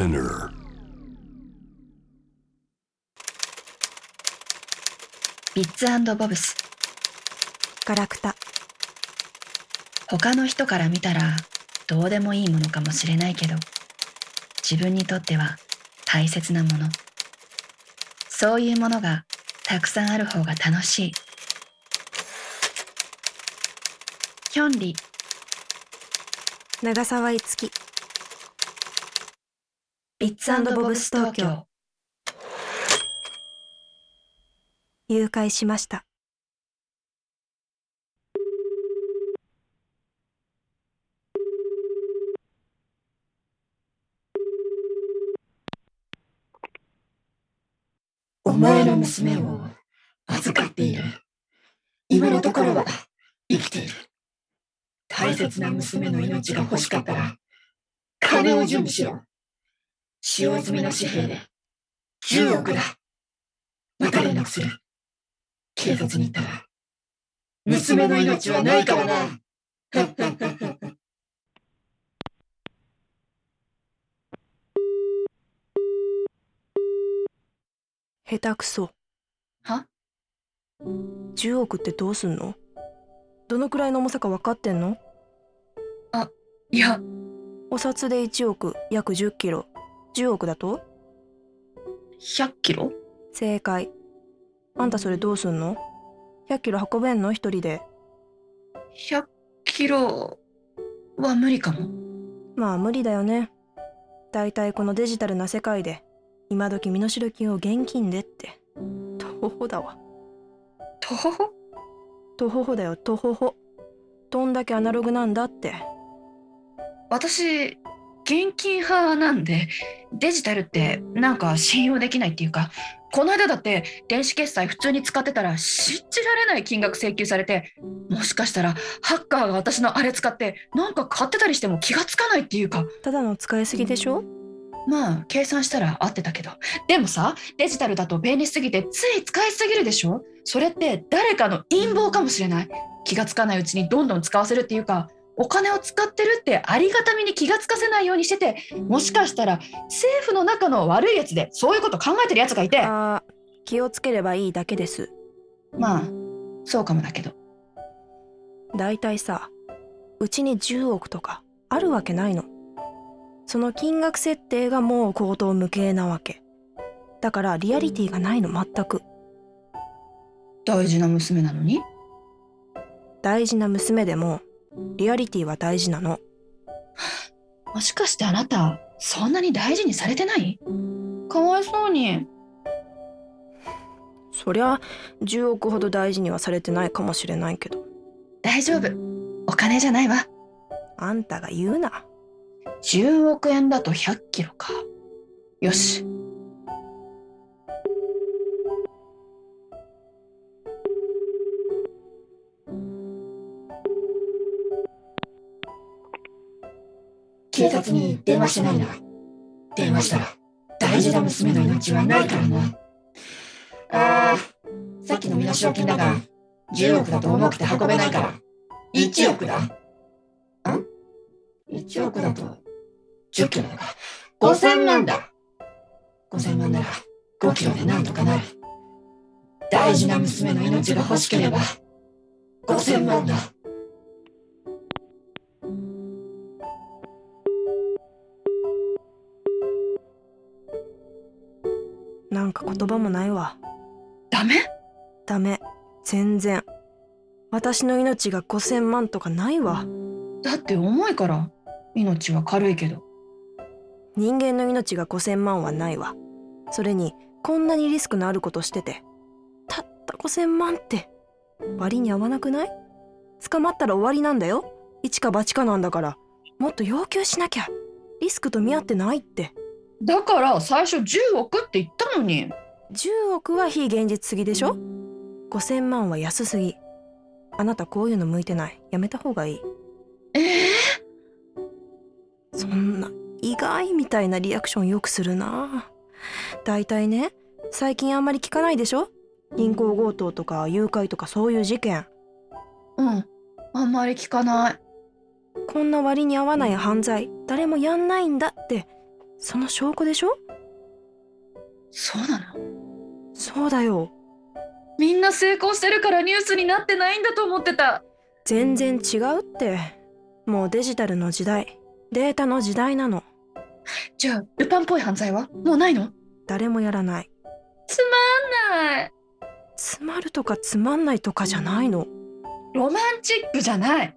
Spinner. ビッツボブス。ガラクタ。他の人から見たらどうでもいいものかもしれないけど自分にとっては大切なもの。そういうものがたくさんある方が楽しい。ヒョンリ。長澤いつきビッツボブス東京誘拐しましたお前の娘を預かっている。今のところは生きている。大切な娘の命が欲しかったら、金を準備しろ。使用済みの紙幣で10億だ。また連絡する。警察に行ったら、娘の命はないからな。下手くそは？10億ってどうすんの？どのくらいの重さか分かってんの？いやお札で1億約10キロ10億だと？100キロ？正解。あんたそれどうすんの？100キロ運べんの？一人で。100キロは無理かも。まあ無理だよね。だいたいこのデジタルな世界で今時身代金を現金でって。とほほだわ。とほほとほほだよとほほどんだけアナログなんだって。私現金派なんでデジタルってなんか信用できないっていうかこの間だって電子決済普通に使ってたら信じられない金額請求されてもしかしたらハッカーが私のあれ使ってなんか買ってたりしても気がつかないっていうか。ただの使いすぎでしょ？まあ計算したら合ってたけど。でもさデジタルだと便利すぎてつい使いすぎるでしょ？それって誰かの陰謀かもしれない。気がつかないうちにどんどん使わせるっていうかお金を使ってるってありがたみに気がつかせないようにしててもしかしたら政府の中の悪いやつでそういうこと考えてるやつがいて気をつければいいだけです。まあそうかもだけど。だいたいさうちに10億とかあるわけないの。その金額設定がもう口頭無形なわけ。だからリアリティがないの全く。大事な娘なのに？大事な娘でもリアリティは大事なの。もしかしてあなたそんなに大事にされてない？かわいそうに。そりゃ10億ほど大事にはされてないかもしれないけど。大丈夫。お金じゃないわ。あんたが言うな。10億円だと100キロか。よし警察に電話してないな。電話したら、大事な娘の命はないからな。あー、さっきの身代金だが、10億だと重くて運べないから、1億だ。ん ?1 億だと、10キロだから、5000万だ。5000万なら、5キロでなんとかなる。大事な娘の命が欲しければ、5000万だ。なんか言葉もないわ。ダメ？ダメ。全然。私の命が5000万とかないわ。だって重いから。命は軽いけど。人間の命が5000万はないわ。それにこんなにリスクのあることしててたった5000万って割に合わなくない？捕まったら終わりなんだよ。一か八かなんだから。もっと要求しなきゃ。リスクと見合ってないってだから最初10億って言ったのに。10億は非現実すぎでしょ？5000万は安すぎ。あなたこういうの向いてない。やめた方がいい。ええそんな意外みたいなリアクションよくするな。だいたいね最近あんまり聞かないでしょ？銀行強盗とか誘拐とかそういう事件。うん。あんまり聞かない。こんな割に合わない犯罪。誰もやんないんだってその証拠でしょ？そうなの？そうだよ。みんな成功してるからニュースになってないんだと思ってた。全然違うって。もうデジタルの時代。データの時代なの。じゃあルパンっぽい犯罪は？もうないの？誰もやらない。つまんない。つまるとかつまんないとかじゃないの。ロマンチックじゃない。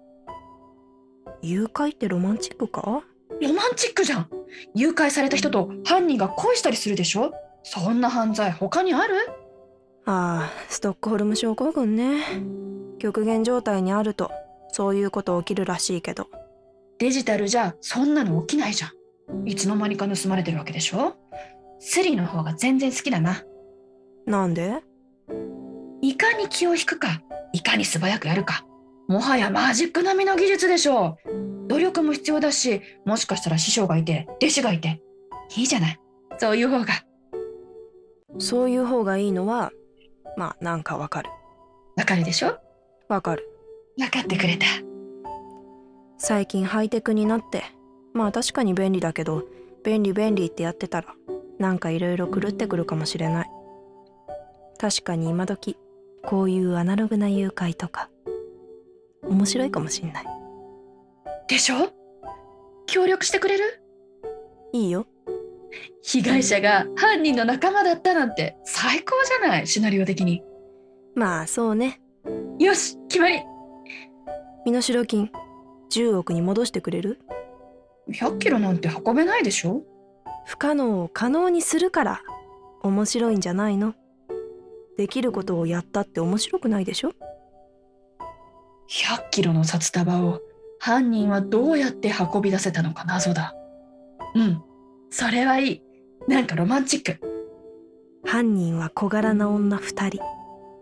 誘拐ってロマンチックか？ロマンチックじゃん誘拐された人と犯人が恋したりするでしょ？そんな犯罪他にある？ああストックホルム症候群ね。極限状態にあるとそういうこと起きるらしいけど。デジタルじゃそんなの起きないじゃん。いつの間にか盗まれてるわけでしょ？スリの方が全然好きだな。なんで？いかに気を引くかいかに素早くやるか。もはやマジック並みの技術でしょう努力も必要だしもしかしたら師匠がいて弟子がいていいじゃない。そういう方が。そういう方がいいのはまあなんかわかる。わかるでしょ？わかる。分かってくれた。最近ハイテクになってまあ確かに便利だけど便利便利ってやってたらなんかいろいろ狂ってくるかもしれない。確かに今時こういうアナログな誘拐とか面白いかもしんないでしょ？協力してくれる？いいよ。被害者が犯人の仲間だったなんて最高じゃない？シナリオ的に。まあそうね。よし決まり。身代金10億に戻してくれる？100キロなんて運べないでしょ？不可能を可能にするから面白いんじゃないの？できることをやったって面白くないでしょ？100キロの札束を犯人はどうやって運び出せたのか謎だ。うん。それはいい。なんかロマンチック。犯人は小柄な女2人。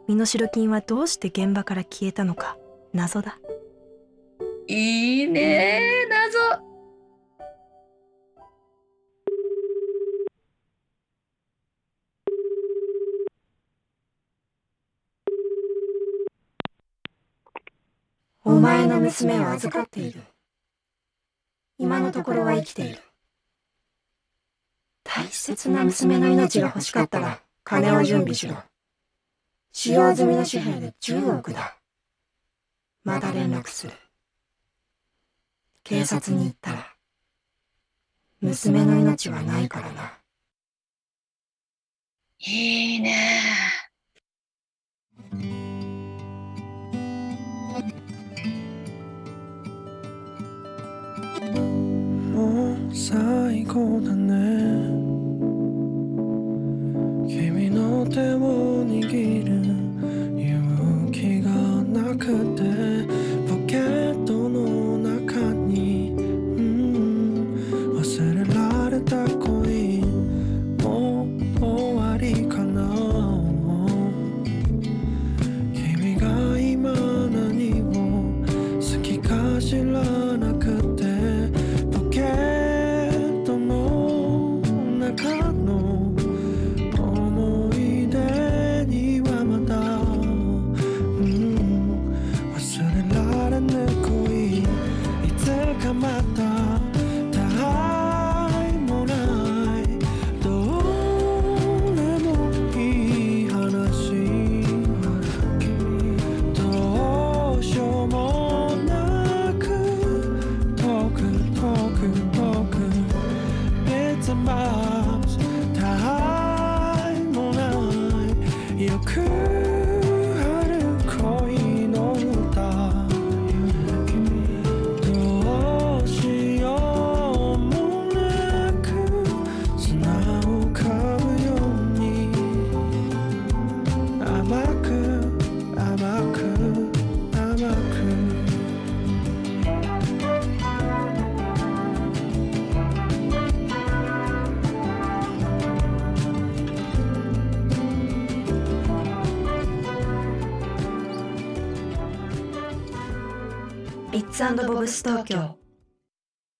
身代金はどうして現場から消えたのか謎だ。いいね謎の娘を預かっている。今のところは生きている。大切な娘の命が欲しかったら金を準備しろ。使用済みの紙幣で10億だ。まだ連絡する。警察に行ったら、娘の命はないからな。いいね最高だね。ボブス東京。